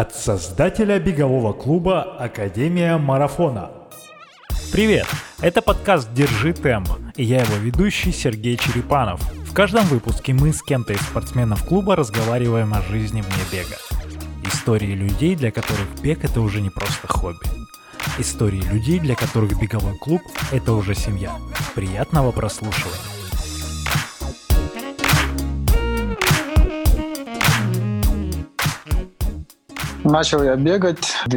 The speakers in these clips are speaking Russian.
от создателя бегового клуба Академия Марафона. Привет! Это подкаст «Держи темп» и я его ведущий Сергей Черепанов. В каждом выпуске мы с кем-то из спортсменов клуба разговариваем о жизни вне бега. Истории людей, для которых бег это уже не просто хобби. Истории людей, для которых беговой клуб это уже семья. Приятного прослушивания. Начал я бегать в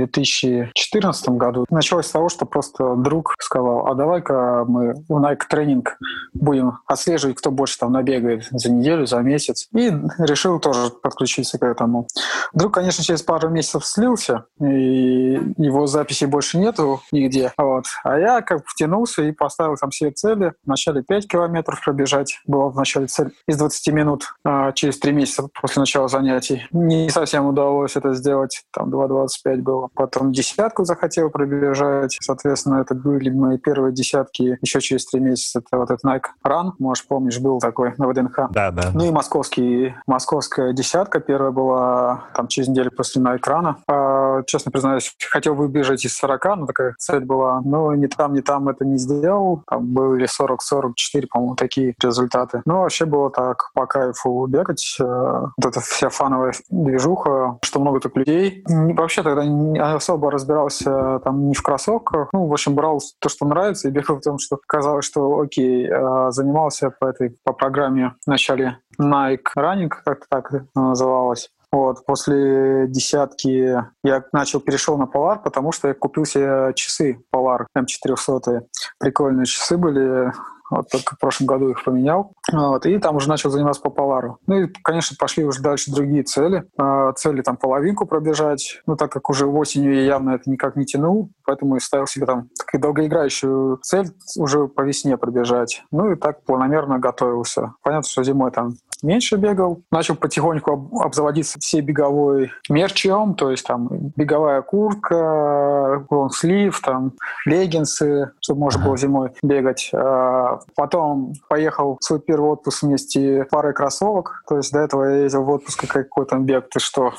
2014 году. Началось с того, что просто друг сказал, а давай-ка мы в Nike тренинг будем отслеживать, кто больше там набегает за неделю, за месяц. И решил тоже подключиться к этому. Друг, конечно, через пару месяцев слился, и его записей больше нету нигде. Вот. А я как втянулся и поставил там все цели. Вначале 5 километров пробежать. Была в начале цель из 20 минут а через 3 месяца после начала занятий. Не совсем удалось это сделать там 2.25 было. Потом десятку захотел пробежать, соответственно, это были мои первые десятки еще через три месяца. Это вот этот Nike Run, может, помнишь, был такой на ВДНХ. Да, да. Ну и московский, московская десятка первая была там через неделю после Nike Run. А, честно признаюсь, хотел выбежать из 40, но такая цель была, но ни там, ни там это не сделал. Там были 40-44, по-моему, такие результаты. Но вообще было так по кайфу бегать. Э, вот эта вся фановая движуха, что много так людей, вообще тогда не особо разбирался там не в кроссовках. Ну, в общем, брал то, что нравится, и бегал в том, что казалось, что окей, а, занимался по этой по программе в начале Nike Running, как так называлось. Вот, после десятки я начал, перешел на Polar, потому что я купил себе часы Polar M400. Прикольные часы были, вот только в прошлом году их поменял. Вот, и там уже начал заниматься по полару. Ну и, конечно, пошли уже дальше другие цели. А, цели там половинку пробежать. Ну, так как уже осенью я явно это никак не тянул, поэтому и ставил себе там такую долгоиграющую цель уже по весне пробежать. Ну и так планомерно готовился. Понятно, что зимой там меньше бегал. Начал потихоньку обзаводиться всей беговой мерчем, то есть там беговая куртка, лонслив, там леггинсы, чтобы можно было зимой бегать. А, потом поехал в свой первый отпуск вместе парой кроссовок. То есть до этого я ездил в отпуск какой то бег, ты что?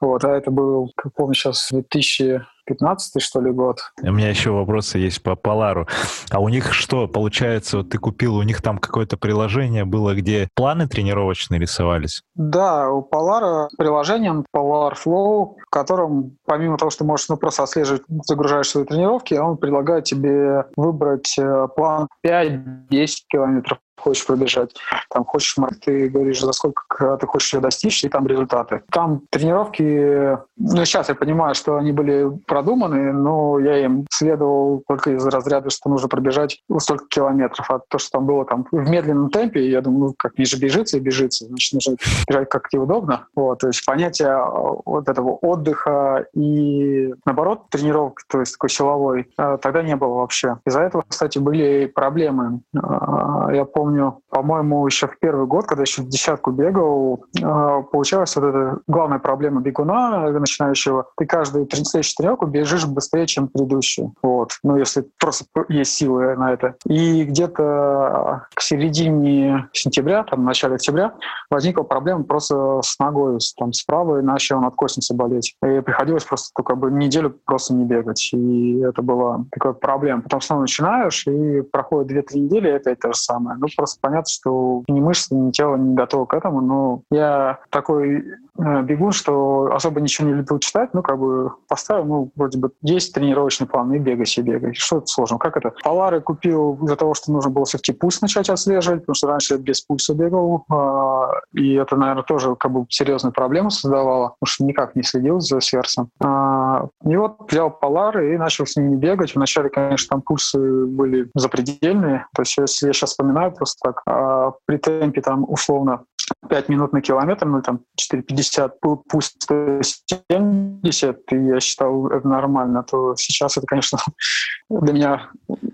Вот, а это был, как помню, сейчас 2000 15 что ли, год. У меня еще вопросы есть по Полару. А у них что, получается, вот ты купил, у них там какое-то приложение было, где планы тренировочные рисовались? Да, у Polar приложение Polar Flow, в котором помимо того, что можешь ну, просто отслеживать, загружаешь свои тренировки, он предлагает тебе выбрать э, план 5-10 километров хочешь пробежать, там хочешь, ты говоришь, за сколько ты хочешь ее достичь, и там результаты. Там тренировки, ну, сейчас я понимаю, что они были продуманы, но я им следовал только из разряда, что нужно пробежать столько километров. А то, что там было там в медленном темпе, я думаю, ну, как ниже бежится и бежится, значит, нужно бежать как тебе удобно. Вот, то есть понятие вот этого отдыха и, наоборот, тренировок, то есть такой силовой, э, тогда не было вообще. Из-за этого, кстати, были проблемы. Э, я помню, помню, по-моему, еще в первый год, когда еще в десятку бегал, а, получалась вот эта главная проблема бегуна начинающего. Ты каждую следующую тренировку бежишь быстрее, чем предыдущую. Вот. Ну, если просто есть силы на это. И где-то к середине сентября, там, в начале октября, возникла проблема просто с ногой. Там справа начал надкосница болеть. И приходилось просто только бы неделю просто не бегать. И это была такая проблема. Потом снова начинаешь, и проходит 2-3 недели, и опять то же самое. Ну, просто понятно, что ни мышцы, ни тело не готовы к этому, но я такой бегун, что особо ничего не любил читать, ну, как бы поставил, ну, вроде бы есть тренировочный план, и бегай себе, бегай. Что это сложно? Как это? Полары купил из-за того, что нужно было все-таки пульс начать отслеживать, потому что раньше я без пульса бегал, а, и это, наверное, тоже как бы серьезную проблему создавало, потому что никак не следил за сердцем. А, и вот взял полары и начал с ними бегать. Вначале, конечно, там пульсы были запредельные, то есть если я сейчас вспоминаю, просто так. При темпе там условно 5 минут на километр, ну там 4,50, пусть 170, и я считал это нормально, то сейчас это, конечно, для меня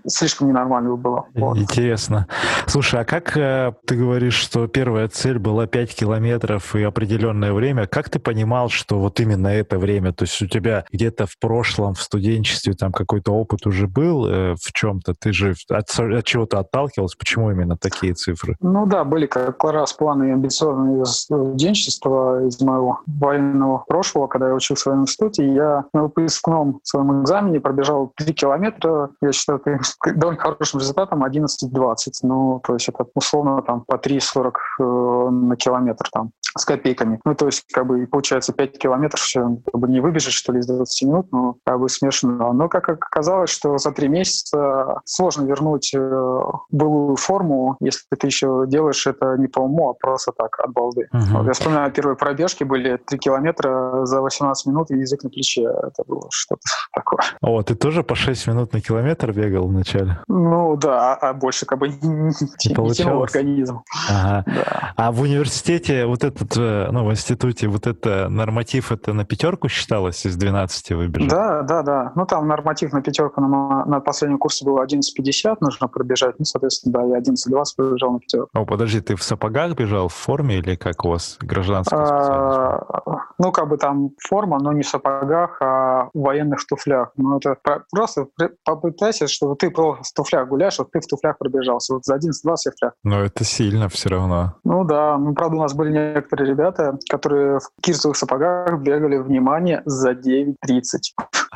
слишком ненормально было. Вот. Интересно. Слушай, а как э, ты говоришь, что первая цель была 5 километров и определенное время, как ты понимал, что вот именно это время, то есть у тебя где-то в прошлом, в студенчестве там какой-то опыт уже был э, в чем-то, ты же от, от чего-то отталкивался, почему именно такие цифры? Ну да, были как раз планы традиционное студенчество из моего военного прошлого, когда я учился в военном институте. Я на выпускном своем экзамене пробежал 3 километра. Я считаю, это довольно хорошим результатом 11-20. Ну, то есть это условно там по 3,40 э, на километр там с копейками. Ну, то есть, как бы, получается, 5 километров как бы не выбежишь, что ли, из 20 минут, ну, как бы смешно. Но, как оказалось, что за 3 месяца сложно вернуть э, былую форму, если ты еще делаешь это не по уму, а просто так, от балды. Uh-huh. Вот я вспоминаю, первые пробежки были 3 километра за 18 минут и язык на плече. Это было что-то такое. О, ты тоже по 6 минут на километр бегал вначале? Ну, да, а, а больше как бы не, не тянул организм. Ага. Да. А в университете вот этот э, ну, в институте вот это норматив, это на пятерку считалось из 12 выбежать? Да, да, да. Ну, там норматив на пятерку на, на последнем курсе был 11.50 нужно пробежать. Ну, соответственно, да, я 11.20 побежал на пятерку. О, подожди, ты в сапогах бежал, в форме или как у вас гражданская а, Ну, как бы там форма, но не в сапогах, а в военных туфлях. Ну, это просто попытайся, чтобы ты просто в туфлях гуляешь, вот ты в туфлях пробежался. Вот за 11.20 я в туфлях. Но это сильно все равно. Ну да, ну, правда, у нас были некоторые ребята, которые в кирзовых сапогах бегали, внимание, за 9.30.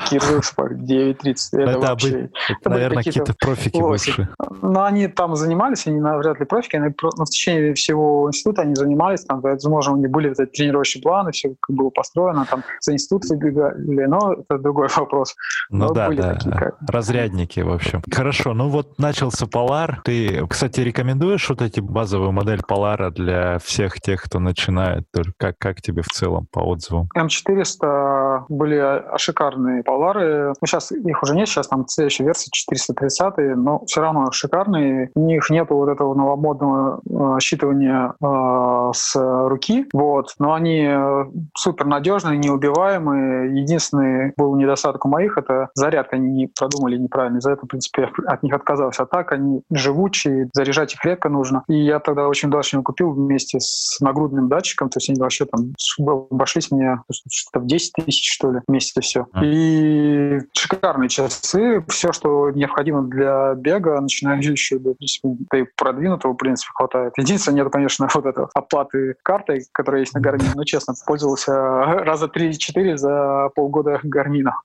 Кирзовых сапог 9.30. Это, это, вообще... это, наверное, какие-то профики больше. Но они там занимались, они вряд ли профики, но в течение всего института они занимались, там, возможно, у них были вот эти тренировочные планы, все как было построено, там за институт выбегали, но это другой вопрос. Ну но да, да, такие, как... разрядники, в общем. Хорошо, ну вот начался Polar. Ты, кстати, рекомендуешь вот эти базовую модель Polar для всех тех, кто начинает? Как, как тебе в целом по отзывам? М400 были шикарные полары. Ну, сейчас их уже нет, сейчас там следующая версия 430, но все равно шикарные. У них нету вот этого новомодного э, считывания э, с руки, вот. но они э, супер надежные, неубиваемые. Единственный был недостаток у моих — это зарядка. Они не продумали неправильно. Из-за этого, в принципе, я от них отказался. А так они живучие, заряжать их редко нужно. И я тогда очень удачно купил вместе с нагрудным да, датчиком, то есть они вообще там обошлись мне что-то в 10 тысяч, что ли, вместе все. И шикарные часы, все, что необходимо для бега, начиная еще до, да и продвинутого, в принципе, хватает. Единственное, нет, конечно, вот этого оплаты картой, которая есть на Гармине, но, честно, пользовался раза 3-4 за полгода Гармина.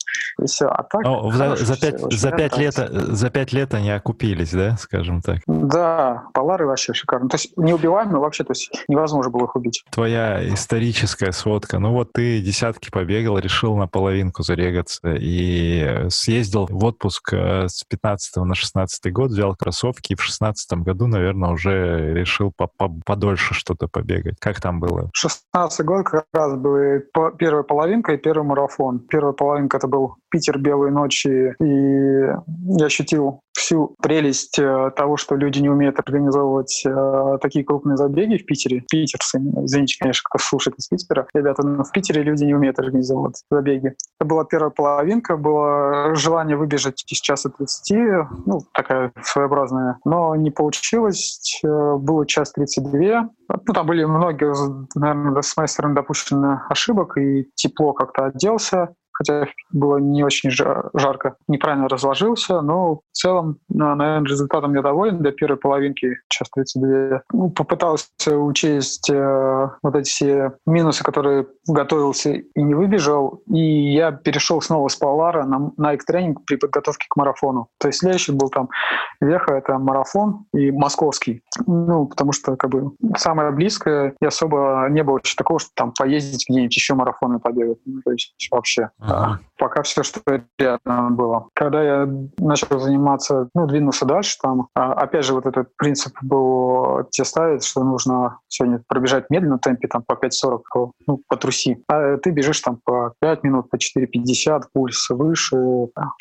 И все. А так... Ну, за, за, 5, за, 5 лет, за 5 лет они окупились, да, скажем так? Да, полары вообще шикарные. То есть неубиваемые вообще, то есть невозможно было их убить твоя историческая сводка. Ну вот ты десятки побегал, решил на половинку зарегаться и съездил в отпуск э, с 15 на 16 год, взял кроссовки и в 16 году, наверное, уже решил по -по подольше что-то побегать. Как там было? 16 год как раз был первая половинка и первый марафон. Первая половинка это был Питер белые ночи, и я ощутил всю прелесть э, того, что люди не умеют организовывать э, такие крупные забеги в Питере. Питерцы, извините, конечно, кто слушает из Питера. Ребята, но в Питере люди не умеют организовывать забеги. Это была первая половинка, было желание выбежать из часа 30, ну, такая своеобразная, но не получилось. Э, было час 32. Ну, там были многие, наверное, с моей стороны допущены ошибок, и тепло как-то оделся хотя было не очень жарко, неправильно разложился, но в целом, наверное, результатом я доволен для первой половинки, час 32. Ну, попытался учесть э, вот эти все минусы, которые готовился и не выбежал, и я перешел снова с Полара на, на тренинг при подготовке к марафону. То есть следующий был там Веха, это марафон и московский. Ну, потому что как бы самое близкое, и особо не было еще такого, что там поездить где-нибудь еще марафоны побегать. Ну, то есть вообще. Ага. Пока все, что рядом было. Когда я начал заниматься, ну, двинулся дальше, там, а, опять же, вот этот принцип был тебе ставить, что нужно сегодня пробежать медленно в темпе, там, по 5.40, ну, потруси. А ты бежишь там по 5 минут, по 4.50, пульс выше.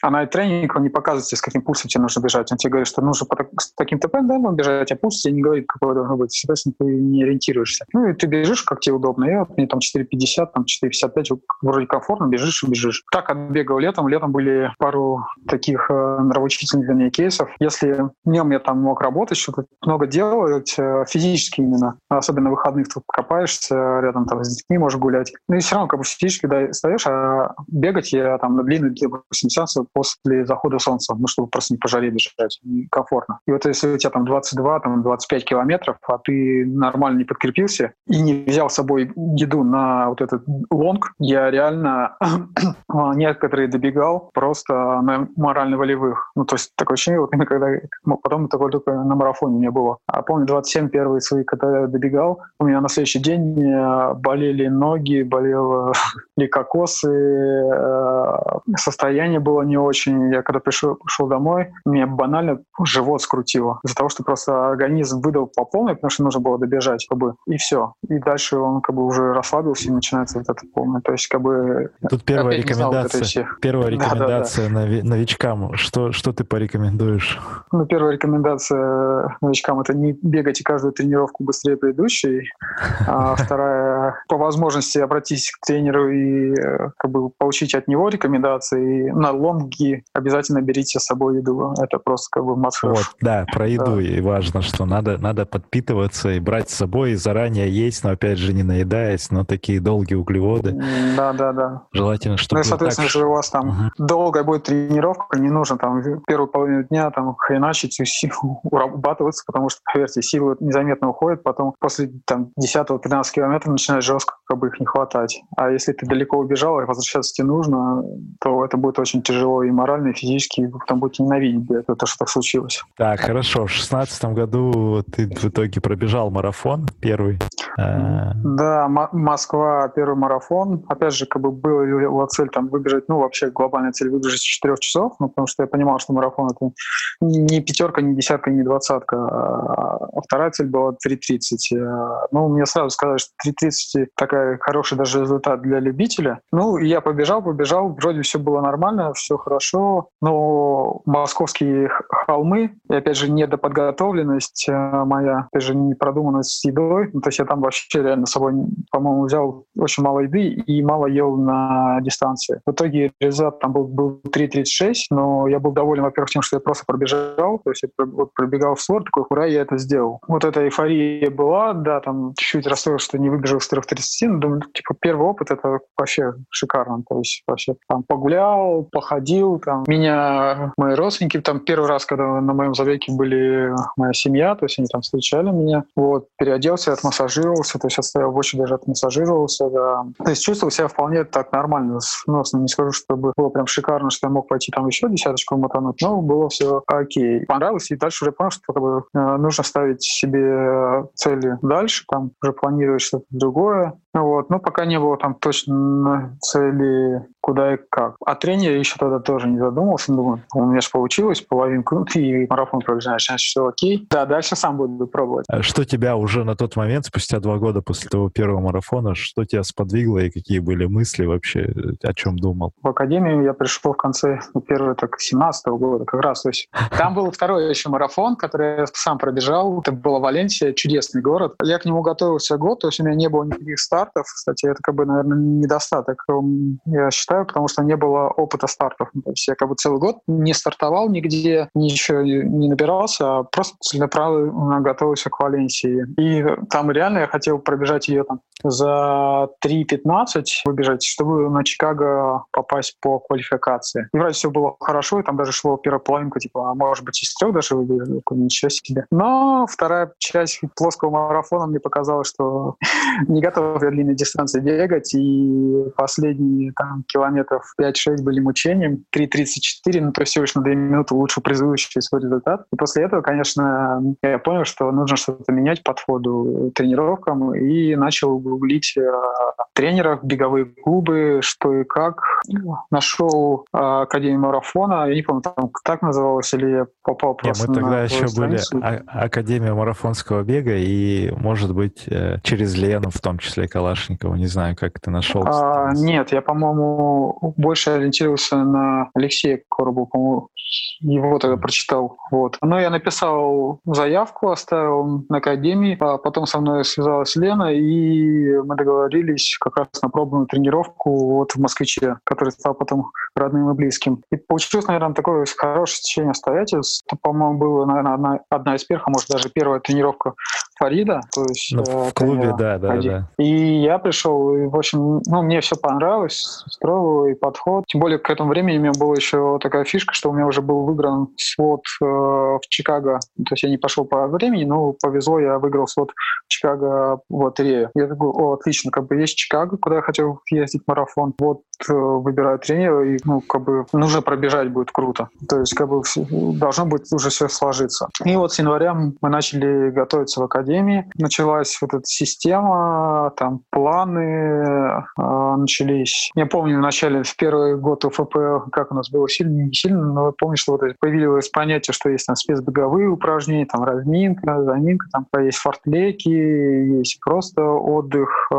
А на тренинг он не показывает тебе, с каким пульсом тебе нужно бежать. Он тебе говорит, что нужно по, с таким темпом да, бежать, а пульс тебе не говорит, какой должно быть. Соответственно, ты не ориентируешься. Ну, и ты бежишь, как тебе удобно. Вот мне там 4.50, там 4.55, вроде комфортно, бежишь и бежишь. Так отбегал летом. Летом были пару таких э, нравоучительных для меня кейсов. Если днем я там мог работать, что-то много делать, э, физически именно, особенно выходных тут копаешься, рядом там с детьми можешь гулять. Ну и все равно как бы физически да, стоишь, а бегать я там на длинные, допустим, сеансы после захода солнца, ну, чтобы просто не по бежать, комфортно. И вот если у тебя там 22, там 25 километров, а ты нормально не подкрепился и не взял с собой еду на вот этот лонг, я реально некоторые добегал просто на морально-волевых. Ну, то есть такое ощущение, вот когда потом такое только на марафоне не было. А помню, 27 первые свои, когда я добегал, у меня на следующий день э, болели ноги, болело лейкокосы, э, состояние было не очень. Я когда пришел, пришел домой, мне банально живот скрутило из-за того, что просто организм выдал по полной, потому что нужно было добежать, как бы, и все. И дальше он как бы уже расслабился, и начинается вот это полное. То есть как бы... Тут первая рекомендация, первая рекомендация да, да, да. новичкам. Что, что ты порекомендуешь? Ну, первая рекомендация новичкам — это не бегайте каждую тренировку быстрее предыдущей. А вторая — по возможности обратитесь к тренеру и э, как бы получить от него рекомендации. И на лонги обязательно берите с собой еду. Это просто как бы must Вот, да, про еду. Да. И важно, что надо, надо подпитываться и брать с собой, и заранее есть, но опять же не наедаясь, но такие долгие углеводы. Да, да, да. Желательно, чтобы... Ну и, соответственно, так... если у вас там угу. долгая будет тренировка, не нужно там первую половину дня там хреначить всю силу, урабатываться, потому что, поверьте, силы незаметно уходят, потом после там 10-13 километров начинает жестко как бы их не хватать. А если ты далеко убежал и возвращаться тебе нужно, то это будет очень тяжело и морально, и физически, и потом будете ненавидеть это, то, что так случилось. Так, хорошо. В шестнадцатом году ты в итоге пробежал марафон первый. Э, да, Москва первый марафон. Опять же, как бы была цель там выбежать, ну, вообще глобальная цель выбежать в 4 часов, ну, потому что я понимал, что марафон это не пятерка, не десятка, не двадцатка. А вторая цель была 3.30. Э, ну, мне сразу сказали, что 3.30 такая хороший даже результат для любителя. Ну, я побежал, побежал, вроде все было нормально, все хорошо, но московские холмы, и опять же, недоподготовленность э, моя, опять же, непродуманность с едой, ну, то есть я там вообще реально с собой, по-моему, взял очень мало еды и мало ел на дистанции. В итоге результат там был, был 3.36, но я был доволен, во-первых, тем, что я просто пробежал, то есть я вот пробегал в створ, такой, ура, я это сделал. Вот эта эйфория была, да, там чуть-чуть расстроился, что не выбежал с 3.30, но думаю, типа, первый опыт это вообще шикарно, то есть вообще там погулял, походил, там меня мои родственники, там первый раз, когда на моем забеге были моя семья, то есть они там встречали меня, вот, переоделся, отмассажировал, массажировался, то есть отстоял в очереди, даже отмассажировался, да. То есть чувствовал себя вполне так нормально, сносно. Не скажу, чтобы было прям шикарно, что я мог пойти там еще десяточку мотануть, но было все окей. Понравилось, и дальше уже понял, что как бы, э, нужно ставить себе цели дальше, там уже планировать что-то другое. Вот. Но пока не было там точно цели куда и как. А тренер еще тогда тоже не задумался. Думаю, у меня же получилось половинку, ну, и марафон пробежаешь, значит, все окей. Да, дальше сам буду пробовать. А что тебя уже на тот момент, спустя два года после того первого марафона, что тебя сподвигло и какие были мысли вообще, о чем думал? В академию я пришел в конце первого, так, 17 -го года как раз. То есть, там был второй еще марафон, который я сам пробежал. Это была Валенсия, чудесный город. Я к нему готовился год, то есть у меня не было никаких стартов. Кстати, это, как бы, наверное, недостаток, я считаю считаю, потому что не было опыта стартов. То есть я как бы целый год не стартовал нигде, ничего не набирался, а просто целенаправленно готовился к Валенсии. И там реально я хотел пробежать ее там за 3.15 выбежать, чтобы на Чикаго попасть по квалификации. И вроде все было хорошо, и там даже шло первая половинка, типа, а может быть, из трех даже выбежали, ничего себе. Но вторая часть плоского марафона мне показала, что не готов я длинной дистанции бегать, и последние там километров 5-6 были мучением, 3.34, ну то есть всего лишь на 2 минуты лучше призывающий свой результат. И после этого, конечно, я понял, что нужно что-то менять подходу тренировкам, и начал гуглить э, тренеров, беговые клубы, что и как. Нашел э, Академию марафона, я не помню, там так называлось, или я попал просто Нет, мы тогда еще страницу. были Академия марафонского бега, и, может быть, э, через Лену, в том числе Калашникова, не знаю, как ты нашел. А, нет, я, по-моему, больше ориентировался на Алексея Коробу, по-моему, его тогда прочитал. Вот. Но я написал заявку, оставил на Академии, а потом со мной связалась Лена, и мы договорились как раз на пробную тренировку вот в «Москвиче», который стал потом родным и близким. И получилось, наверное, такое хорошее течение обстоятельств. Это, по-моему, было, наверное, одна, одна из первых, а может, даже первая тренировка Фарида. То есть, ну, в клубе, да, да, да. И я пришел, и, в общем, ну, мне все понравилось, и подход. Тем более, к этому времени у меня была еще такая фишка, что у меня уже был выигран слот э, в Чикаго. То есть я не пошел по времени, но повезло, я выиграл слот в Чикаго в лотерею. Я такой, о, отлично, как бы есть Чикаго, куда я хотел ездить марафон. Вот э, выбираю тренера, и, ну, как бы нужно пробежать будет круто. То есть, как бы должно быть уже все сложиться. И вот с января мы начали готовиться в академии. Началась вот эта система, там планы э, начались. Я помню, в начале, в первый год УФП, как у нас было сильно, не сильно, но помню, что вот появилось понятие, что есть там спецбеговые упражнения, там разминка, заминка, там есть фортлеки, есть просто отдых, э,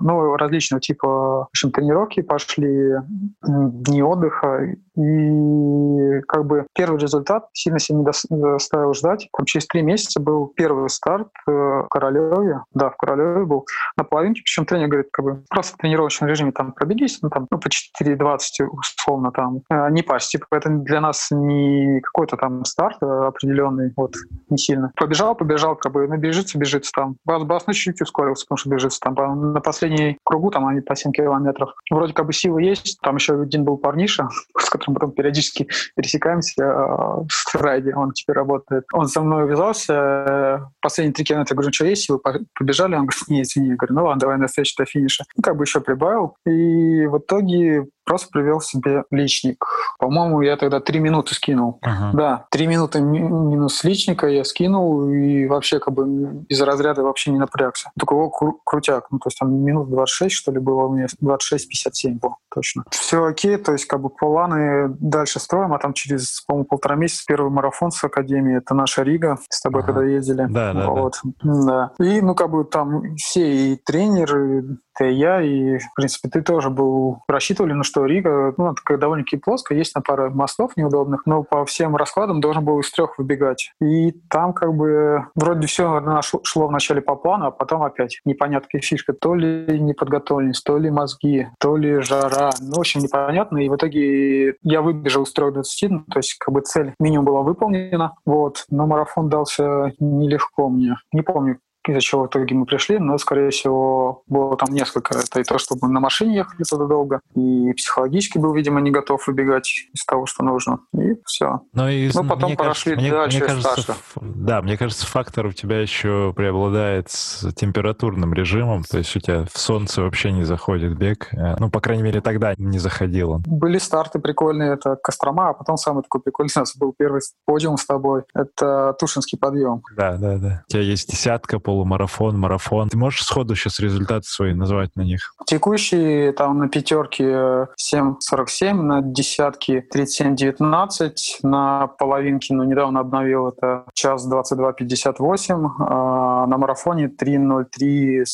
ну, различного типа в общем, тренировки пошли, дни отдыха, и как бы первый результат сильно себя не заставил ждать. Там через три месяца был первый старт э, в Королеве. Да, в Королеве был на половинке. Причем тренер говорит, как бы просто в тренировочном режиме там пробегись, ну там ну, по 4.20 условно там. Э, не пас. Типа это для нас не какой-то там старт определенный, вот, не сильно. Побежал, побежал, как бы, ну, бежится, бежится там. Бас-бас, ну, чуть-чуть ускорился, потому что бежится там. На последней кругу там они по 7 километров. Вроде как бы силы есть. Там еще один был парниша, с которым потом периодически пересекаемся э, в райде, он теперь работает. Он со мной увязался, последние три километра, я говорю, «Ну что, есть силы? Побежали? Он говорит, нет, извини. Я говорю, ну ладно, давай на встречу до финиша. Ну, как бы еще прибавил. И в итоге просто привел себе личник. По-моему, я тогда три минуты скинул. Ага. Да, три минуты минус личника я скинул и вообще как бы из разряда вообще не напрягся. Только его кру- крутяк. Ну, то есть там минут 26, что ли, было у меня. 26-57 было, точно. Все окей, то есть как бы планы дальше строим, а там через, по-моему, полтора месяца первый марафон с Академии. Это наша Рига. С тобой ага. когда ездили. Да, да, вот. да. И, ну, как бы там все и тренеры, ты и я, и, в принципе, ты тоже был, рассчитывали, ну, что Рига, ну, такая довольно-таки плоская, есть на пару мостов неудобных, но по всем раскладам должен был из трех выбегать. И там как бы вроде все шло вначале по плану, а потом опять непонятная фишка. То ли неподготовленность, то ли мозги, то ли жара. Ну, в общем, непонятно. И в итоге я выбежал из 3.20, ну, то есть как бы цель минимум была выполнена. Вот. Но марафон дался нелегко мне. Не помню, из-за чего в итоге мы пришли, но, скорее всего, было там несколько. Это и то, чтобы на машине ехали туда долго, и психологически был, видимо, не готов выбегать из того, что нужно. И все. Но и, ну, потом мне прошли кажется, дальше мне, мне кажется, Да, мне кажется, фактор у тебя еще преобладает с температурным режимом, то есть у тебя в солнце вообще не заходит бег. Э, ну, по крайней мере, тогда не заходил он. Были старты прикольные, это Кострома, а потом самый такой прикольный у нас был первый подиум с тобой. Это Тушинский подъем. Да, да, да. У тебя есть десятка, по полумарафон, марафон. Ты можешь сходу сейчас результаты свои назвать на них? Текущий там на пятерке 7.47, на десятке 37.19, на половинке, ну, недавно обновил, это час 22.58, а на марафоне 3.03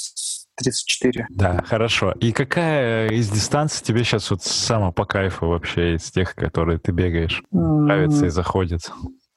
34. Да, хорошо. И какая из дистанций тебе сейчас вот сама по кайфу вообще из тех, которые ты бегаешь, нравится и заходит?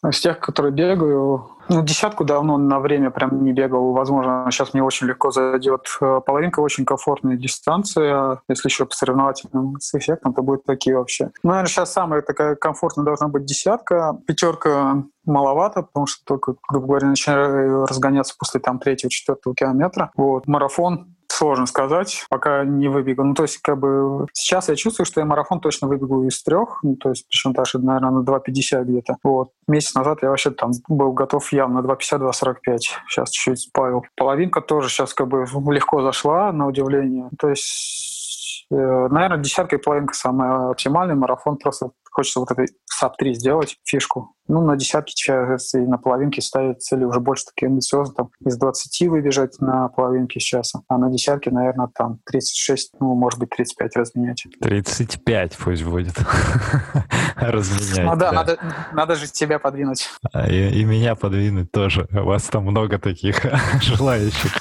Из тех, которые бегаю, ну, десятку давно на время прям не бегал. Возможно, сейчас мне очень легко зайдет. Э, половинка очень комфортная дистанция. Если еще по соревновательным с эффектом, то будет такие вообще. Ну, наверное, сейчас самая такая комфортная должна быть десятка. Пятерка маловато, потому что только, грубо говоря, начинаю разгоняться после там третьего-четвертого километра. Вот. Марафон сложно сказать, пока не выбегу. Ну, то есть, как бы, сейчас я чувствую, что я марафон точно выбегу из трех, ну, то есть, причем даже, наверное, на 2.50 где-то. Вот. Месяц назад я вообще там был готов явно 2.50-2.45. Сейчас чуть-чуть сбавил. Половинка тоже сейчас как бы легко зашла, на удивление. То есть, э, наверное, десятка и половинка самый оптимальный. Марафон просто хочется вот этой sub-3 сделать, фишку. Ну, на десятки сейчас и на половинке ставить цели уже больше такие амбициозные, там, из 20 выбежать на половинке сейчас, а на десятке, наверное, там 36, ну, может быть, 35 разменять. 35 пусть будет разменять. Ну да, Надо, надо же тебя подвинуть. А, и, и меня подвинуть тоже. У вас там много таких желающих.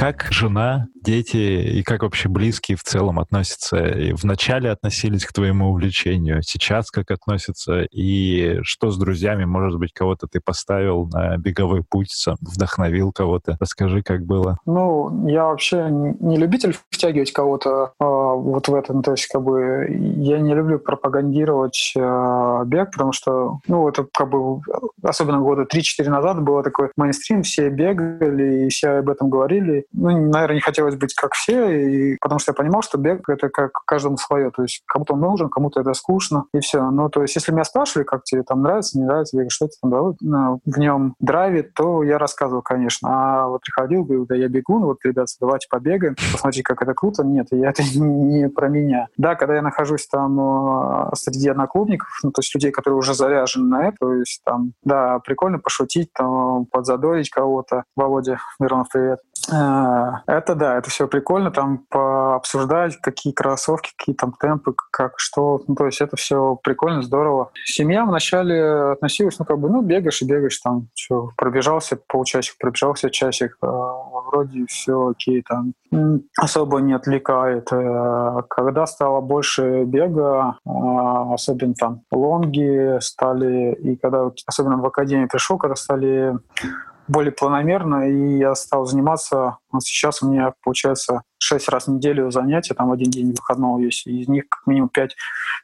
Как жена дети и как вообще близкие в целом относятся? И вначале относились к твоему увлечению, сейчас как относятся? И что с друзьями? Может быть, кого-то ты поставил на беговой путь, сам вдохновил кого-то? Расскажи, как было. Ну, я вообще не любитель втягивать кого-то э, вот в этом. То есть, как бы, я не люблю пропагандировать э, бег, потому что, ну, это как бы, особенно года 3-4 назад было такой мейнстрим, все бегали, и все об этом говорили. Ну, наверное, не хотелось быть как все, и, потому что я понимал, что бег — это как каждому свое. То есть кому-то он нужен, кому-то это скучно, и все. Ну, то есть если меня спрашивали, как тебе там нравится, не нравится бег, что тебе там ну, в нем драйвит, то я рассказывал, конечно. А вот приходил, говорил, да я бегун, вот, ребята, давайте побегаем, посмотрите, как это круто. Нет, я, это не про меня. Да, когда я нахожусь там э, среди одноклубников, ну, то есть людей, которые уже заряжены на это, то есть там, да, прикольно пошутить, там, подзадорить кого-то. Володя Миронов, привет. Э, это да, это все прикольно, там пообсуждать, какие кроссовки, какие там темпы, как что. Ну, то есть это все прикольно, здорово. Семья вначале относилась, ну, как бы, ну, бегаешь и бегаешь, там, что, пробежался полчасика, пробежался часик, э, вроде все окей, там, особо не отвлекает. Э, когда стало больше бега, особенно там лонги стали, и когда, особенно в академии пришел, когда стали более планомерно, и я стал заниматься. Вот сейчас у меня получается 6 раз в неделю занятия, там один день выходного есть, из них как минимум 5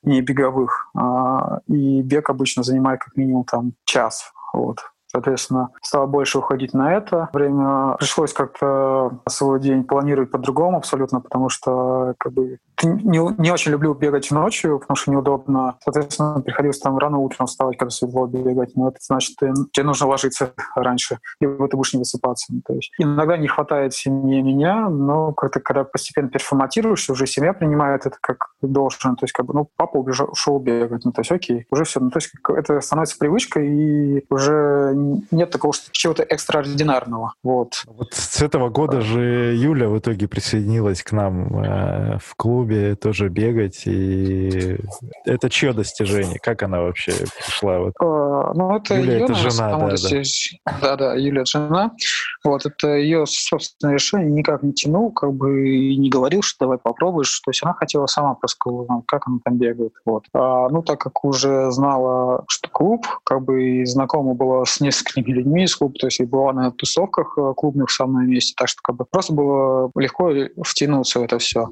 не беговых. А, и бег обычно занимает как минимум там час. Вот. Соответственно, стало больше уходить на это. Время пришлось как-то свой день планировать по-другому абсолютно, потому что как бы не, не очень люблю бегать ночью, потому что неудобно. Соответственно, приходилось там рано утром вставать, когда светло бегать. Но это значит, ты, тебе нужно ложиться раньше, либо ты будешь не высыпаться. То есть иногда не хватает семьи меня, но как-то, когда постепенно переформатируешься, уже семья принимает это как должен. То есть как бы, ну, папа убежал, ушел бегать. Ну, то есть окей, уже все. Ну, то есть это становится привычкой, и уже нет такого чего-то экстраординарного. Вот. вот с этого года же Юля в итоге присоединилась к нам э, в клуб клубе тоже бегать. И это чье достижение? Как она вообще пришла? Вот? А, ну, это Юля, ее, это жена, да, да. Да, да, Юля жена. Вот, это ее собственное решение. Никак не тянул, как бы и не говорил, что давай попробуешь. То есть она хотела сама просто, как она там бегает. Вот. А, ну, так как уже знала, что клуб, как бы и знакома была с несколькими людьми из клуба, то есть и была на тусовках э, клубных в самом месте, так что как бы просто было легко втянуться в это все.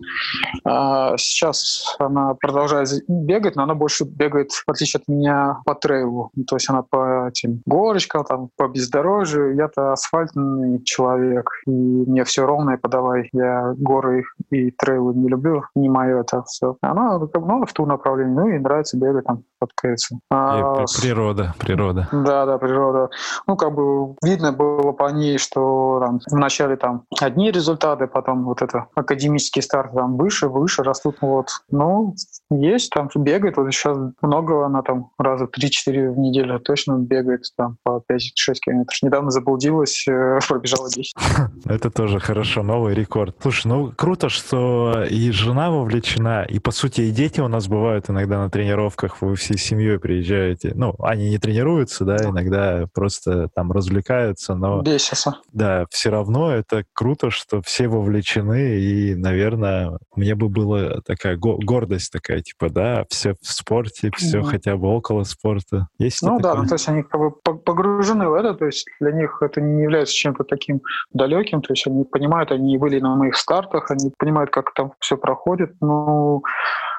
А, сейчас она продолжает бегать, но она больше бегает, в отличие от меня, по трейлу. То есть она по этим горочкам, там, по бездорожью. Я-то асфальтный человек, и мне все ровно, и подавай. Я горы и трейлы не люблю, не мое это все. Она ну, в ту направление, ну и нравится бегать там, подкается. А, природа, природа. Да, да, природа. Ну, как бы видно было по ней, что там, вначале там одни результаты, потом вот это академический старт там выше, выше, растут. Вот. Ну, есть, там бегает. Вот сейчас много, она там раза 3-4 в неделю точно бегает там по 5-6 километров. Недавно заблудилась, э, пробежала 10. Это тоже хорошо, новый рекорд. Слушай, ну круто, что и жена вовлечена, и по сути и дети у нас бывают иногда на тренировках, вы всей семьей приезжаете. Ну, они не тренируются, да, иногда просто там развлекаются, но... Бесятся. Да, все равно это круто, что все вовлечены, и, наверное, мне бы была такая го- гордость такая, типа, да, все в спорте, все mm-hmm. хотя бы около спорта. Есть ну да, ну, то есть они как бы погружены в это, то есть для них это не является чем-то таким далеким, то есть они понимают, они были на моих стартах, они понимают, как там все проходит, но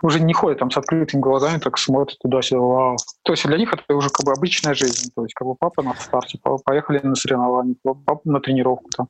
уже не ходят там с открытыми глазами, так смотрят туда-сюда, вау. То есть для них это уже как бы обычная жизнь. То есть как бы папа на старте, поехали на соревнования, папа на тренировку там.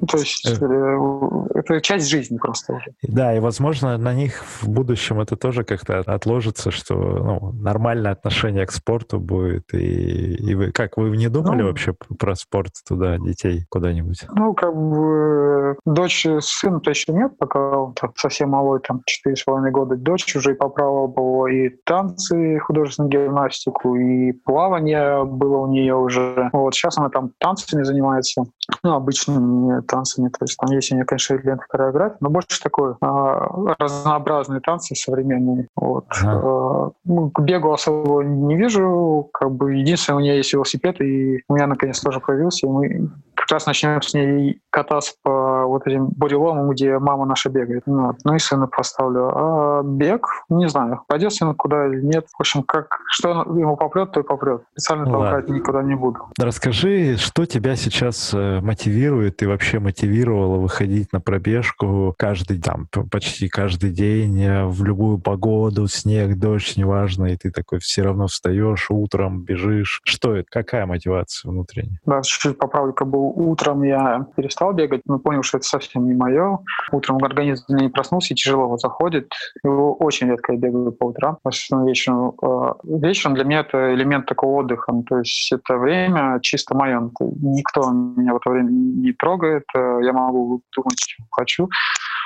Ну, то есть э. э, это часть жизни просто уже. Да, и возможно на них в будущем это тоже как-то отложится, что ну, нормальное отношение к спорту будет. И, и вы как, вы не думали ну, вообще про спорт туда, детей куда-нибудь? Ну, как бы дочь, сын-то еще нет, пока он совсем малой, там, 4,5 года дочь уже попробовала и танцы, художественную гимнастику, и плавание было у нее уже. Вот сейчас она там танцами занимается, ну, обычными танцами. То есть там есть у нее, конечно, элементы хореографии, но больше такой а, разнообразные танцы современные. Вот. Ага. А, ну, к бегу особо не вижу. Как бы единственное, у нее есть велосипед, и у меня наконец тоже появился, и мы как раз начнем с ней кататься по вот этим буреломом, где мама наша бегает. Вот. Ну и сына поставлю. А бег, не знаю, пойдет сын куда или нет. В общем, как что ему попрет, то и попрет. Специально ну, толкать ладно. никуда не буду. Расскажи, что тебя сейчас э, мотивирует и вообще мотивировало выходить на пробежку каждый, там, почти каждый день, э, в любую погоду, снег, дождь, неважно, и ты такой все равно встаешь утром, бежишь. Что это? Какая мотивация внутренняя? Да, чуть-чуть как бы утром я перестал бегать, но понял, что это совсем не мое. Утром организм не проснулся и тяжело вот заходит. Его очень редко я бегаю по утрам, основном вечером. Э, вечером для меня это элемент такого отдыха. Ну, то есть это время чисто мое. Никто меня в это время не трогает. Э, я могу думать, что хочу.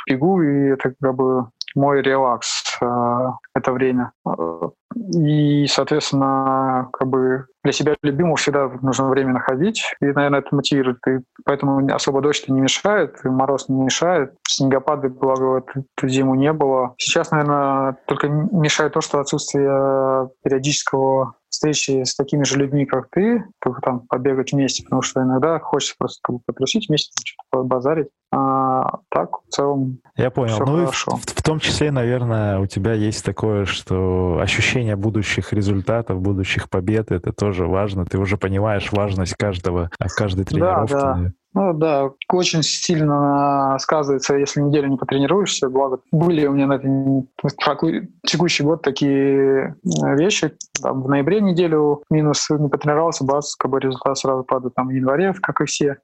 Бегу, и это как бы мой релакс э, это время. И, соответственно, как бы для себя любимого всегда нужно время находить, и, наверное, это мотивирует. И поэтому особо дождь не мешает, и мороз не мешает. Снегопады, благо, эту зиму не было. Сейчас, наверное, только мешает то, что отсутствие периодического встречи с такими же людьми, как ты, как там побегать вместе, потому что иногда хочется просто как бы потрусить вместе, что-то базарить. А так, в целом, Я понял. ну хорошо. В, в том числе, наверное, у тебя есть такое, что ощущение будущих результатов, будущих побед, это тоже важно. Ты уже понимаешь важность каждого, каждой тренировки. Да, да. Ну да, очень сильно сказывается, если неделю не потренируешься. Благо, были у меня на текущий год такие э, вещи. Там, в ноябре неделю минус не потренировался, бац, как бы результат сразу падает. Там в январе, как и все,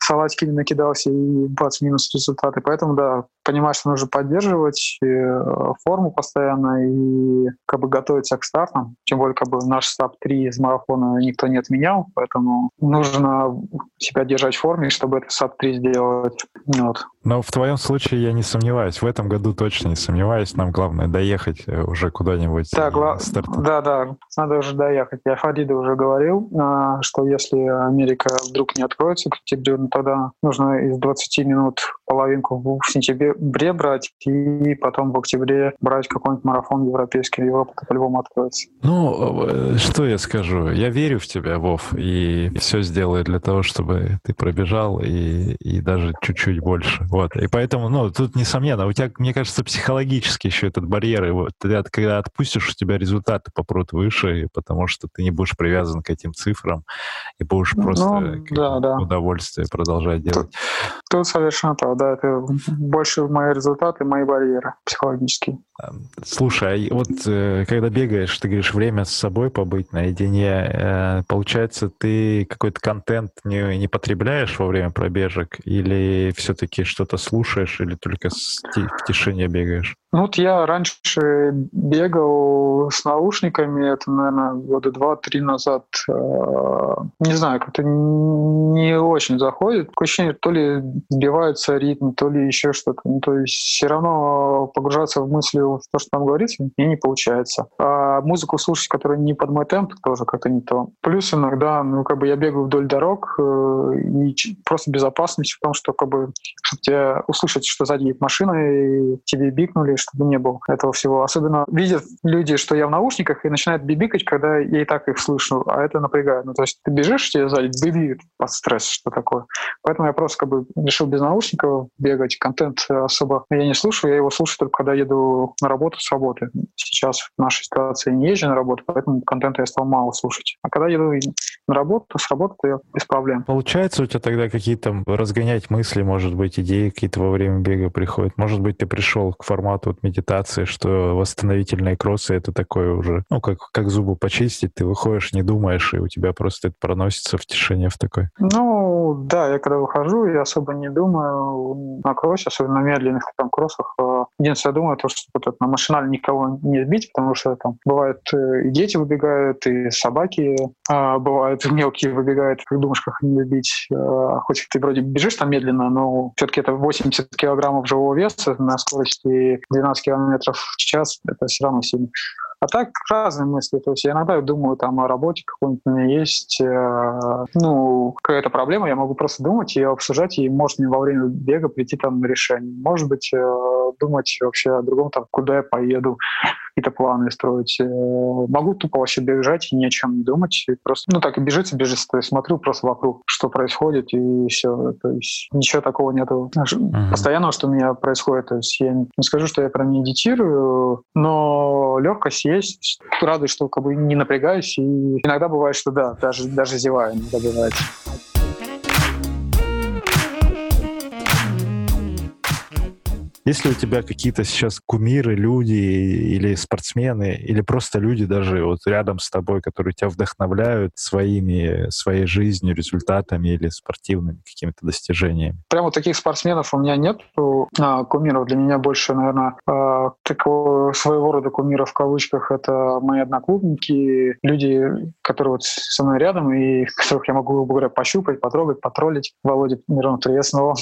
салатики не накидался и бац, минус результаты. Поэтому, да, понимаешь, что нужно поддерживать э, форму постоянно и как бы готовиться к стартам. Тем более, как бы наш стап 3 из марафона никто не отменял, поэтому нужно себя держать в форме чтобы это SAP-3 сделать. Вот. Но в твоем случае я не сомневаюсь. В этом году точно не сомневаюсь. Нам главное доехать э, уже куда-нибудь. Да, гла... да, да, надо уже доехать. Я Фарида уже говорил, а, что если Америка вдруг не откроется к октябрю, ну, тогда нужно из 20 минут половинку в сентябре брать и потом в октябре брать какой-нибудь марафон европейский. Европа по-любому откроется. Ну, э, что я скажу? Я верю в тебя, Вов, и все сделаю для того, чтобы ты пробежал и, и даже чуть-чуть больше. Вот. И поэтому, ну, тут несомненно, у тебя, мне кажется, психологически еще этот барьер. И вот ты, когда отпустишь, у тебя результаты попрут выше, потому что ты не будешь привязан к этим цифрам и будешь ну, просто ну, да, да. удовольствие продолжать делать. Тут, совершенно так, да. Это больше мои результаты, мои барьеры психологические. Слушай, а вот э, когда бегаешь, ты говоришь, время с собой побыть наедине, э, получается, ты какой-то контент не, не потребляешь во время пробежек или все-таки что-то слушаешь или только в тишине бегаешь? Ну вот я раньше бегал с наушниками, это, наверное, года два-три назад. Э, не знаю, как-то не очень заходит. Такое ощущение, то ли сбивается ритм, то ли еще что-то. Ну, то есть все равно погружаться в мысли в то, что там говорится, мне не получается. А музыку слушать, которая не под мой темп, тоже как-то не то. Плюс иногда, ну, как бы я бегаю вдоль дорог, э, и просто безопасность в том, что, как бы, чтобы тебе услышать, что сзади есть машина, и тебе бикнули, чтобы не было этого всего. Особенно видят люди, что я в наушниках, и начинают бибикать, когда я и так их слышу, а это напрягает. Ну, то есть ты бежишь, тебе сзади бибит под стресс, что такое. Поэтому я просто как бы решил без наушников бегать. Контент особо я не слушаю, я его слушаю только когда еду на работу с работы. Сейчас в нашей ситуации не езжу на работу, поэтому контента я стал мало слушать. А когда еду на работу, с работы, то я без проблем. Получается у тебя тогда какие-то разгонять мысли, может быть, идеи какие-то во время бега приходят? Может быть, ты пришел к формату вот медитации, что восстановительные кроссы — это такое уже, ну, как, как зубы почистить, ты выходишь, не думаешь, и у тебя просто это проносится в тишине в такой. Ну, да, я когда выхожу, я особо не думаю на кроссе, особенно на медленных там кроссах. А, единственное, я думаю, то, что вот, на машинально никого не сбить, потому что там бывает э, и дети выбегают, и собаки а, бывают мелкие выбегают, как думаешь, как не сбить. А, хоть ты вроде бежишь там медленно, но все-таки это 80 килограммов живого веса на скорости 12 километров в час, это все равно сильно. А так разные мысли. То есть я иногда думаю там о работе какой-нибудь у меня есть, э, ну, какая-то проблема, я могу просто думать и обсуждать, и может мне во время бега прийти там решение. Может быть, э, думать вообще о другом, там, куда я поеду какие-то планы строить. Э, могу тупо вообще бежать и ни о чем не думать. И просто, ну так и бежится, бежится. То есть смотрю просто вокруг, что происходит, и все. То есть ничего такого нету. Uh-huh. Постоянно, что у меня происходит. То есть я не скажу, что я прям медитирую, но легкость есть. Радуюсь, что как бы не напрягаюсь. И иногда бывает, что да, даже, даже зеваю иногда бывает. Есть ли у тебя какие-то сейчас кумиры, люди или спортсмены, или просто люди даже вот рядом с тобой, которые тебя вдохновляют своими, своей жизнью, результатами или спортивными какими-то достижениями? Прямо таких спортсменов у меня нет. А, кумиров для меня больше, наверное, а, такого своего рода кумиров в кавычках это мои одноклубники, люди, которые вот со мной рядом и которых я могу, грубо говоря, пощупать, потрогать, потроллить. Володя Миронов, привет снова.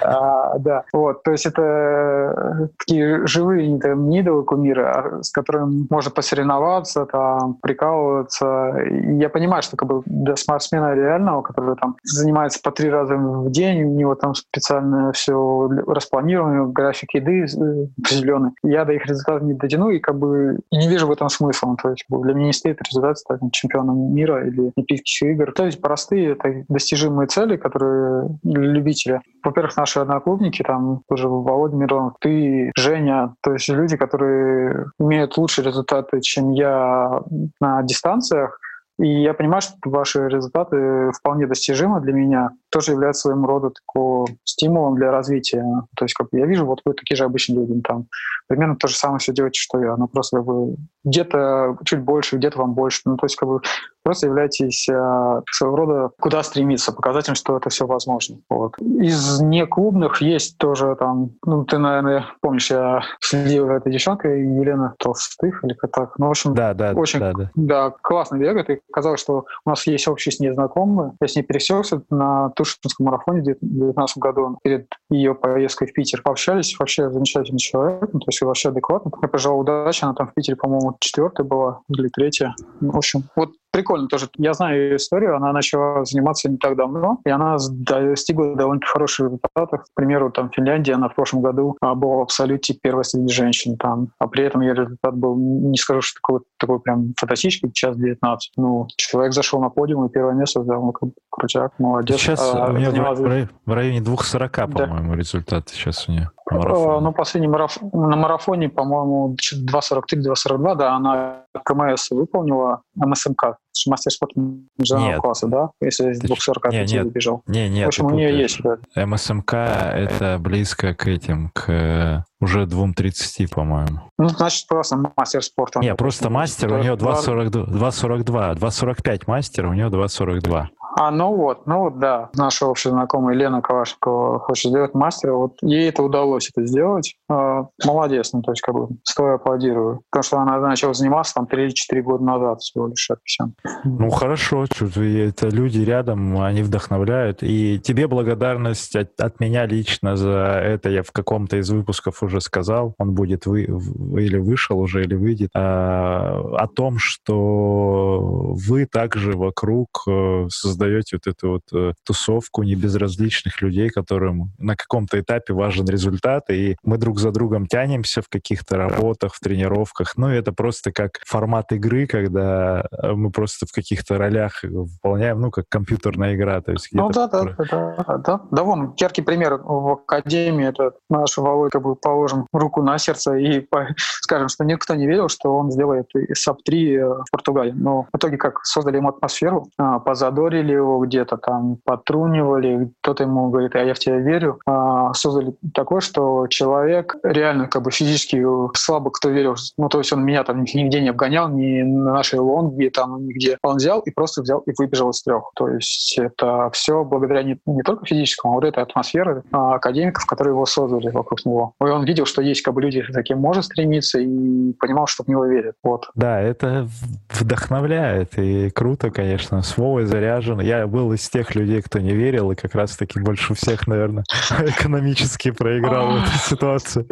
Да, вот, то есть это э, такие живые там, не идолы кумиры, а с которыми можно посоревноваться, там, прикалываться. И я понимаю, что как бы для спортсмена реального, который там занимается по три раза в день, у него там специально все распланировано, график еды э, определенный. Я до их результатов не дотяну и как бы не вижу в этом смысла. То есть для меня не стоит результат стать чемпионом мира или Олимпийских игр. То есть простые это достижимые цели, которые для любителя. Во-первых, наши одноклубники, там тоже Володя Миронов, ты, Женя, то есть люди, которые имеют лучшие результаты, чем я на дистанциях, и я понимаю, что ваши результаты вполне достижимы для меня, тоже являются своим рода такого стимулом для развития. То есть как я вижу, вот вы такие же обычные люди, там примерно то же самое все делаете, что я, но просто как бы где-то чуть больше, где-то вам больше. Ну, то есть как бы просто являетесь э, своего рода куда стремиться, показателем, что это все возможно. Вот. Из неклубных есть тоже там, ну, ты, наверное, помнишь, я следил за этой девчонкой, Елена Толстых или как так. Ну, в общем, да, да, очень да, да. Да, классно бегает, и казалось, что у нас есть общие с ней знакомые. Я с ней пересекся на Тушинском марафоне в 2019 году перед ее поездкой в Питер. Пообщались, вообще замечательный человек, ну, то есть вообще адекватно. Я пожелал удачи, она там в Питере, по-моему, четвертая была или третья. В общем, вот прикольно тоже. Я знаю ее историю, она начала заниматься не так давно, и она достигла довольно хороших результатов. К примеру, там в Финляндии она в прошлом году а, была в абсолюте первой среди женщин там, а при этом ее результат был, не скажу, что такой, такой прям фантастический, час 19. Ну, человек зашел на подиум и первое место взял, ну, крутяк, молодец. Сейчас а, у нее в, в районе 2.40, по-моему, да. результат сейчас у нее. Марафон. Ну, последний мараф... на марафоне, по-моему, 2.43-2.42, да, она КМС выполнила, МСМК, мастер спорта международного класса, да? Если из 2.40 нет, нет, бежал. Не, нет, В общем, у нее есть. Да. МСМК — это близко к этим, к уже 2.30, по-моему. Ну, значит, просто мастер спорта. Не, просто мастер, у нее 2.42, 2.42, 2.45 мастер, у нее 2.42. А, ну вот, ну вот, да. Наша общая знакомая Лена Калашникова хочет сделать мастера. Вот ей это удалось это сделать. А, молодец, ну то есть как бы стоя аплодирую. Потому что она начала заниматься там 3-4 года назад всего лишь все. Ну хорошо, это люди рядом, они вдохновляют. И тебе благодарность от, от меня лично за это. Я в каком-то из выпусков уже сказал, он будет вы, или вышел уже, или выйдет, а, о том, что вы также вокруг э, создаете вот эту вот э, тусовку небезразличных людей, которым на каком-то этапе важен результат, и мы друг за другом тянемся в каких-то работах, в тренировках. Ну, это просто как формат игры, когда э, мы просто в каких-то ролях выполняем, ну, как компьютерная игра. То есть ну, да, да, да, да, да. Да, вон, яркий пример в Академии, это наш Володя, как бы положим руку на сердце и скажем, что никто не верил, что он сделает sub-3 э, в Португалии. Но в итоге как создали ему атмосферу, а, позадорили его где-то там, потрунивали, кто-то ему говорит, а я в тебя верю, а, создали такое, что человек реально как бы физически слабо кто верил, ну то есть он меня там нигде не обгонял, ни на нашей лонге там нигде. Он взял и просто взял и выбежал из трех. То есть это все благодаря не, не только физическому, а вот этой атмосферы а, академиков, которые его создали вокруг него. И он видел, что есть как бы люди, таким может стремиться, и понимал, что в него верят. Вот. Да, это вдохновляет, и круто, конечно. С заряжен я был из тех людей, кто не верил, и как раз-таки больше всех, наверное, экономически проиграл в этой ситуации.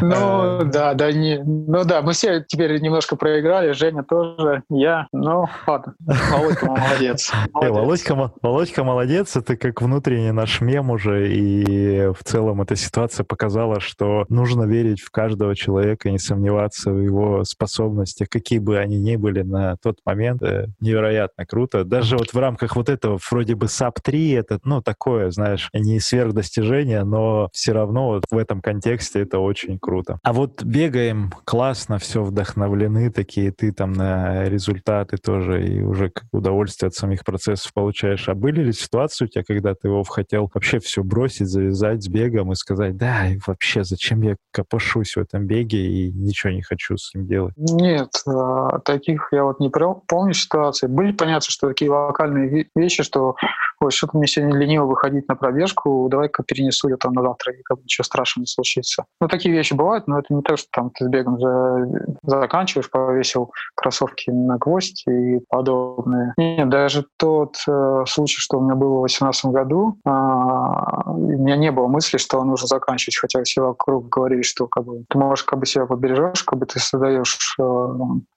Ну, э. да, да, не, ну да, мы все теперь немножко проиграли, Женя тоже, я, ну, ладно, Володька молодец. Э, Володька, Володька молодец, это как внутренний наш мем уже, и в целом эта ситуация показала, что нужно верить в каждого человека не сомневаться в его способностях, какие бы они ни были на тот момент. Э, невероятно круто. Даже вот в рамках вот этого вроде бы SAP-3, это, ну, такое, знаешь, не сверхдостижение, но все равно вот в этом контексте это очень круто. А вот бегаем, классно, все вдохновлены такие, ты там на результаты тоже и уже как удовольствие от самих процессов получаешь. А были ли ситуации у тебя, когда ты его хотел вообще все бросить, завязать с бегом и сказать, да, и вообще, зачем я копошусь в этом беге и ничего не хочу с ним делать? Нет, а, таких я вот не помню ситуации. Были понятно, что такие локальные вещи, что ой, что-то мне сегодня лениво выходить на пробежку, давай-ка перенесу я там на завтра, и как бы ничего страшного не случится. Ну, такие вещи бывают, но это не то, что там ты с бегом за, заканчиваешь, повесил кроссовки на гвоздь и подобное. Нет, даже тот э, случай, что у меня было в 2018 году, э, у меня не было мысли, что нужно заканчивать, хотя все вокруг говорили, что как бы, ты можешь как бы себя побережешь, как бы ты создаешь э,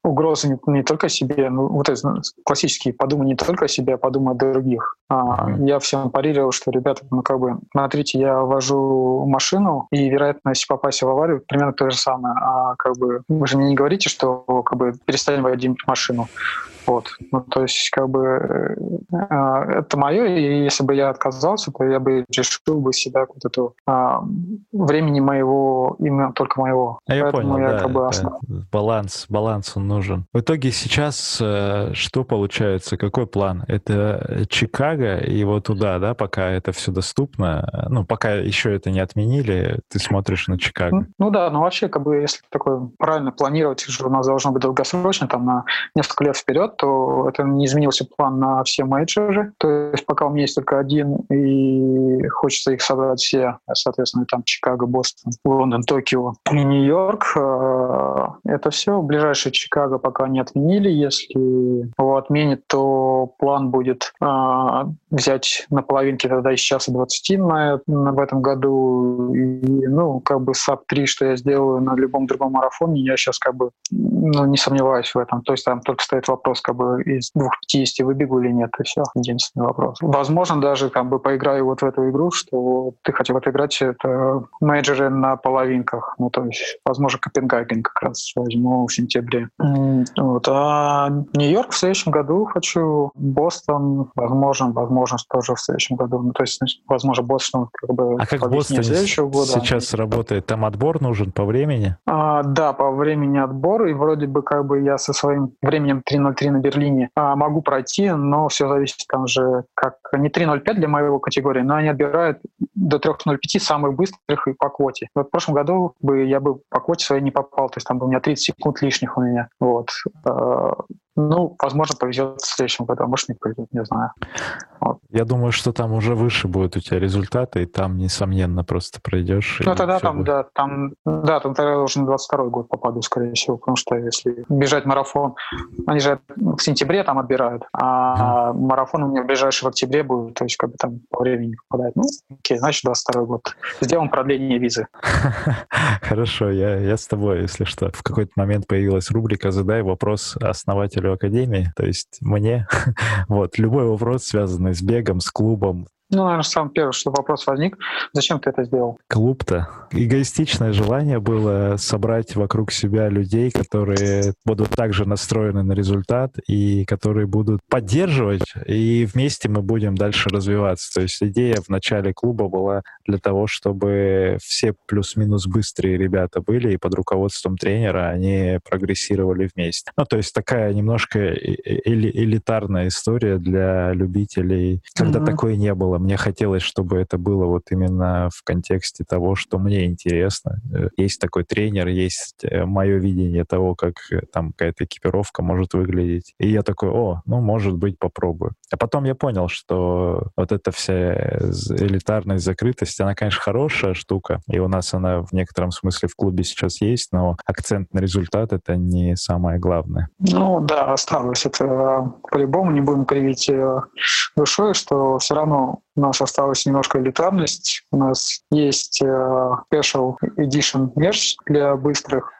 угрозы не, не только себе, ну, вот это классический подумай не только о себе, а подумай о других. А, mm-hmm. Я всем парировал, что, ребята, ну как бы, смотрите, я вожу машину, и вероятность попасть в аварию примерно то же самое. А как бы вы же мне не говорите, что как бы перестань водить машину. Вот. Ну, то есть, как бы, э, э, это мое, и если бы я отказался, то я бы решил бы себя вот эту э, времени моего, именно только моего. А я понял, я, да, как бы, основ... баланс, баланс он нужен. В итоге сейчас э, что получается, какой план? Это Чикаго и вот туда, да, пока это все доступно, ну, пока еще это не отменили, ты смотришь на Чикаго. Ну, ну да, ну вообще, как бы, если такое правильно планировать, что у нас должно быть долгосрочно, там, на несколько лет вперед, то это не изменился план на все мейджоры. То есть пока у меня есть только один, и хочется их собрать все, соответственно, там Чикаго, Бостон, Лондон, Токио и Нью-Йорк. Э, это все. Ближайшее Чикаго пока не отменили. Если его отменят, то план будет э, взять на половинке тогда из часа 20 на, на, в этом году. И, ну, как бы sub-3, что я сделаю на любом другом марафоне, я сейчас как бы ну, не сомневаюсь в этом. То есть там только стоит вопрос, как бы из 250 выбегу или нет, и все, единственный вопрос. Возможно, даже как бы поиграю вот в эту игру, что ты хотел отыграть это мейджеры на половинках, ну то есть, возможно, Копенгаген как раз возьму в сентябре. Вот. А Нью-Йорк в следующем году хочу, Бостон, возможно, возможно, тоже в следующем году. Ну, то есть, возможно, Бостон как бы А как Бостон года. сейчас работает? Там отбор нужен по времени? А, да, по времени отбор, и вроде бы как бы я со своим временем 3.03 на Берлине а, могу пройти, но все зависит там же как не 3.05 для моего категории, но они отбирают до 3.05 самых быстрых и по квоте. Вот в прошлом году бы я бы по квоте своей не попал, то есть там бы у меня 30 секунд лишних у меня. Вот. Ну, возможно, повезет в следующем году, а может не повезет, не знаю. Вот. Я думаю, что там уже выше будут у тебя результаты, и там, несомненно, просто пройдешь. Ну, тогда там, будет. да, там, да, там тогда уже на 22 год попаду, скорее всего, потому что если бежать марафон, они же в сентябре там отбирают, а mm. марафон у меня ближайший в октябре будет, то есть как бы там по времени попадает. Ну, окей, значит, 22 год. Сделаем продление визы. Хорошо, я, я с тобой, если что. В какой-то момент появилась рубрика «Задай вопрос основателю академии, то есть мне. вот, любой вопрос, связанный с бегом, с клубом, ну, наверное, самый первый, что вопрос возник, зачем ты это сделал? Клуб-то. Эгоистичное желание было собрать вокруг себя людей, которые будут также настроены на результат и которые будут поддерживать, и вместе мы будем дальше развиваться. То есть идея в начале клуба была для того, чтобы все плюс-минус быстрые ребята были, и под руководством тренера они прогрессировали вместе. Ну, то есть такая немножко эли элитарная история для любителей, когда mm-hmm. такое не было было. Мне хотелось, чтобы это было вот именно в контексте того, что мне интересно. Э, есть такой тренер, есть э, мое видение того, как э, там какая-то экипировка может выглядеть. И я такой, о, ну, может быть, попробую. А потом я понял, что вот эта вся элитарность, закрытость, она, конечно, хорошая штука, и у нас она в некотором смысле в клубе сейчас есть, но акцент на результат — это не самое главное. Ну да, осталось. Это по-любому не будем кривить душой, что все равно У нас осталась немножко элитарность. У нас есть э, Special Edition мерч для быстрых,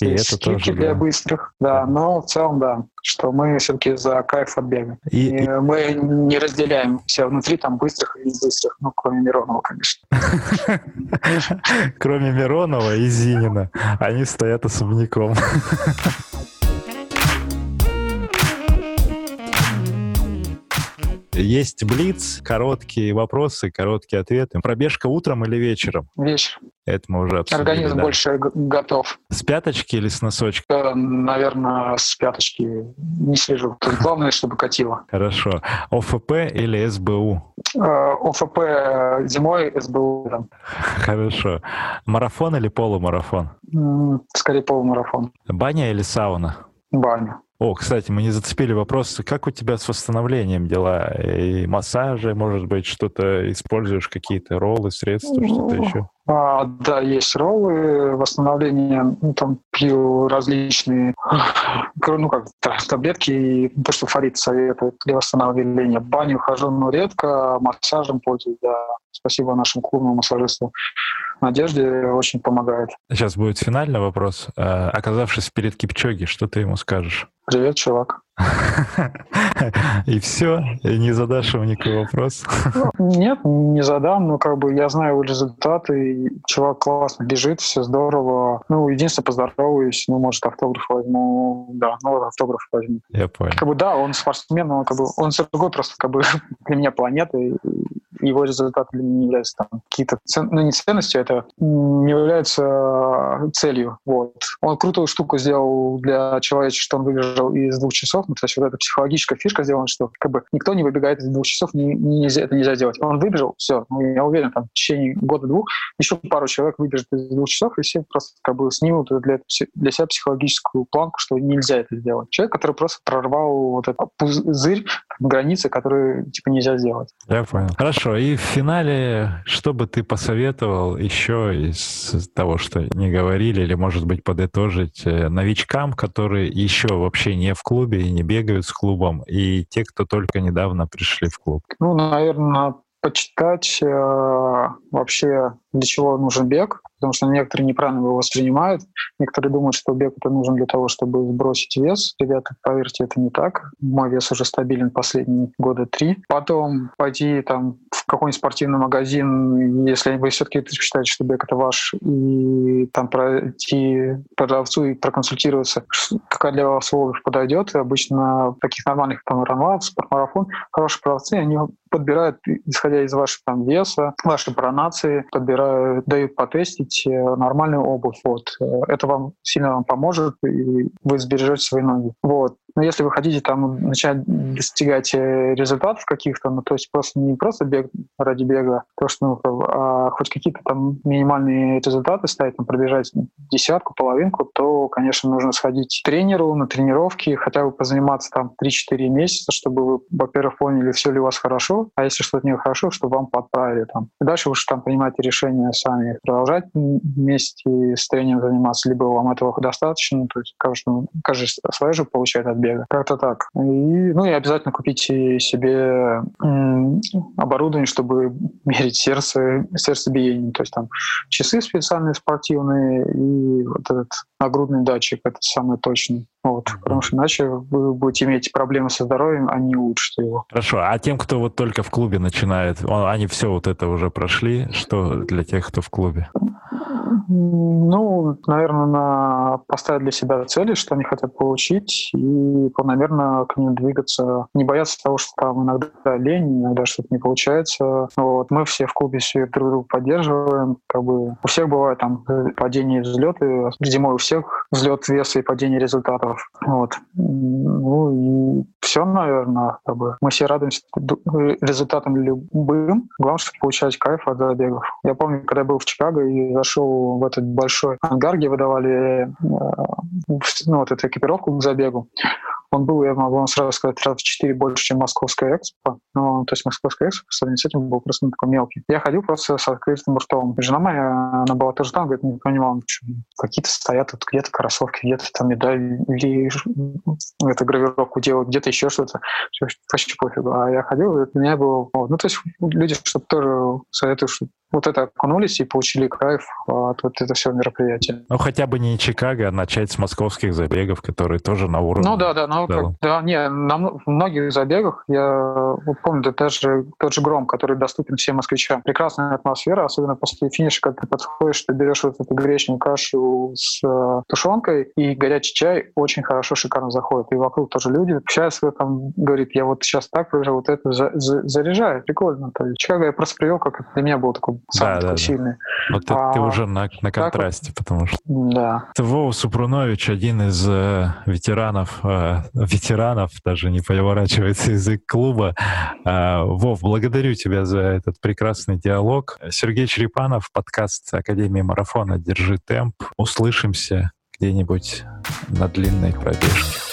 и это тоже, для да. быстрых, да, но в целом, да, что мы все-таки за кайф от бега. И, и мы не разделяем все внутри там быстрых и не быстрых, ну, кроме Миронова, конечно. Кроме Миронова и Зинина. Они стоят особняком. Есть блиц, короткие вопросы, короткие ответы. Пробежка утром или вечером? Вечер. Это мы уже обсудили. Организм да. больше готов. С пяточки или с носочка? Э, наверное, с пяточки. Не слежу. Тут главное, чтобы катило. Хорошо. ОФП или СБУ? Э, ОФП зимой, СБУ. Да. Хорошо. Марафон или полумарафон? Скорее полумарафон. Баня или сауна? Баня. О, кстати, мы не зацепили вопрос, как у тебя с восстановлением дела? И массажи, может быть, что-то используешь, какие-то роллы, средства, что-то ну, еще? А, да, есть роллы, восстановление, ну, там пью различные, ну как, таблетки, и то, что Фарид советует для восстановления. В баню хожу, но редко, массажем пользуюсь, да. Спасибо нашему клубному массажисту Надежде, очень помогает. Сейчас будет финальный вопрос. Э, оказавшись перед Кипчоги, что ты ему скажешь? Привет, чувак. И все? И не задашь ему никакой вопрос? Нет, не задам, но как бы я знаю его результаты, чувак классно бежит, все здорово. Ну, единственное, поздороваюсь, ну, может, автограф возьму, да, ну, автограф возьму. Я понял. Как бы, да, он спортсмен, он как бы, он другой просто как бы для меня планета, его меня не являются там какие-то, цен... ну не ценностью, это не является целью. Вот. Он крутую штуку сделал для человека, что он выбежал из двух часов. Ну, то есть вот эта психологическая фишка сделана, что как бы никто не выбегает из двух часов, не, нельзя, это нельзя делать. Он выбежал, все. Ну, я уверен, там в течение года-двух еще пару человек выбежит из двух часов, и все просто как бы снимут для, для себя психологическую планку, что нельзя это сделать. Человек, который просто прорвал вот этот пузырь, границы, которые типа нельзя сделать. Я понял. Хорошо. И в финале, что бы ты посоветовал еще из того, что не говорили, или, может быть, подытожить э, новичкам, которые еще вообще не в клубе и не бегают с клубом, и те, кто только недавно пришли в клуб? Ну, наверное, почитать э, вообще, для чего нужен бег, потому что некоторые неправильно его воспринимают. Некоторые думают, что бег это нужен для того, чтобы сбросить вес. Ребята, поверьте, это не так. Мой вес уже стабилен последние года три. Потом пойти там в какой-нибудь спортивный магазин, если вы все-таки считаете, что бег это ваш, и там пройти продавцу и проконсультироваться, какая для вас обувь подойдет. И обычно в таких нормальных там ранлав, спортмарафон, хорошие продавцы, они подбирают, исходя из вашего там веса, вашей пронации, подбирают, дают потестить э, нормальную обувь. Вот. Э, это вам сильно вам поможет, и вы сбережете свои ноги. Вот. Но если вы хотите там начать достигать э, результатов каких-то, ну, то есть просто не просто бег ради бега, то что, ну, а хоть какие-то там минимальные результаты ставить, там, пробежать десятку, половинку, то, конечно, нужно сходить к тренеру на тренировки, хотя бы позаниматься там 3-4 месяца, чтобы вы, во-первых, поняли, все ли у вас хорошо, а если что-то не хорошо, чтобы вам подправили там. И дальше вы уж там принимаете решение сами продолжать вместе с тренером заниматься, либо вам этого достаточно, то есть каждый, каждый свое же получает от бега. Как-то так. И, ну и обязательно купите себе оборудование, чтобы мерить сердце, сердцебиение. То есть там часы специальные спортивные и вот этот нагрудный датчик, это самый точный. Вот, потому что иначе вы будете иметь проблемы со здоровьем, а не улучшите его. Хорошо. А тем, кто вот только в клубе начинает, они все вот это уже прошли? Что для тех, кто в клубе? Ну, наверное, на поставить для себя цели, что они хотят получить, и планомерно к ним двигаться. Не бояться того, что там иногда лень, иногда что-то не получается. Вот. Мы все в клубе все друг друга поддерживаем. Как бы у всех бывают там падения и взлеты. Зимой у всех взлет веса и падение результатов. Вот. Ну и все, наверное. Как бы. Мы все радуемся результатам любым. Главное, чтобы получать кайф от забегов. Я помню, когда я был в Чикаго и зашел в этот большой ангар, где выдавали э, ну, вот эту экипировку к забегу. Он был, я могу вам сразу сказать, раз в 4 больше, чем Московская экспо. Ну, то есть Московская экспо по сравнению с этим был просто ну, такой мелкий. Я ходил просто с открытым ртом. Жена моя, она была тоже там, говорит, не понимала, почему какие-то стоят тут где-то кроссовки, где-то там медаль или это гравировку делают, где-то еще что-то. Почти пофигу. А я ходил, и для меня было... Ну, то есть люди, чтобы тоже советую, чтобы вот это окунулись и получили кайф от вот этого всего мероприятия. Ну, хотя бы не Чикаго, а начать с московских забегов, которые тоже на уровне. Ну да, да, ну, как, да, не, на многих забегах, я вот помню, даже тот же Гром, который доступен всем москвичам. Прекрасная атмосфера, особенно после финиша, когда ты подходишь, ты берешь вот эту гречневую кашу с э, тушенкой, и горячий чай очень хорошо, шикарно заходит. И вокруг тоже люди общаются, там говорит, я вот сейчас так пробежал, вот это за, за, заряжаю, прикольно. То есть Чикаго я просто привел, как для меня был такой самый да, такой да, сильный. Но ты, а, ты уже на, на контрасте, вот, потому что... Да. Вова Супрунович, один из э, ветеранов, э, ветеранов, даже не поворачивается язык клуба. Э, Вов, благодарю тебя за этот прекрасный диалог. Сергей Черепанов, подкаст Академии Марафона «Держи темп». Услышимся где-нибудь на длинной пробежке.